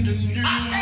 I do.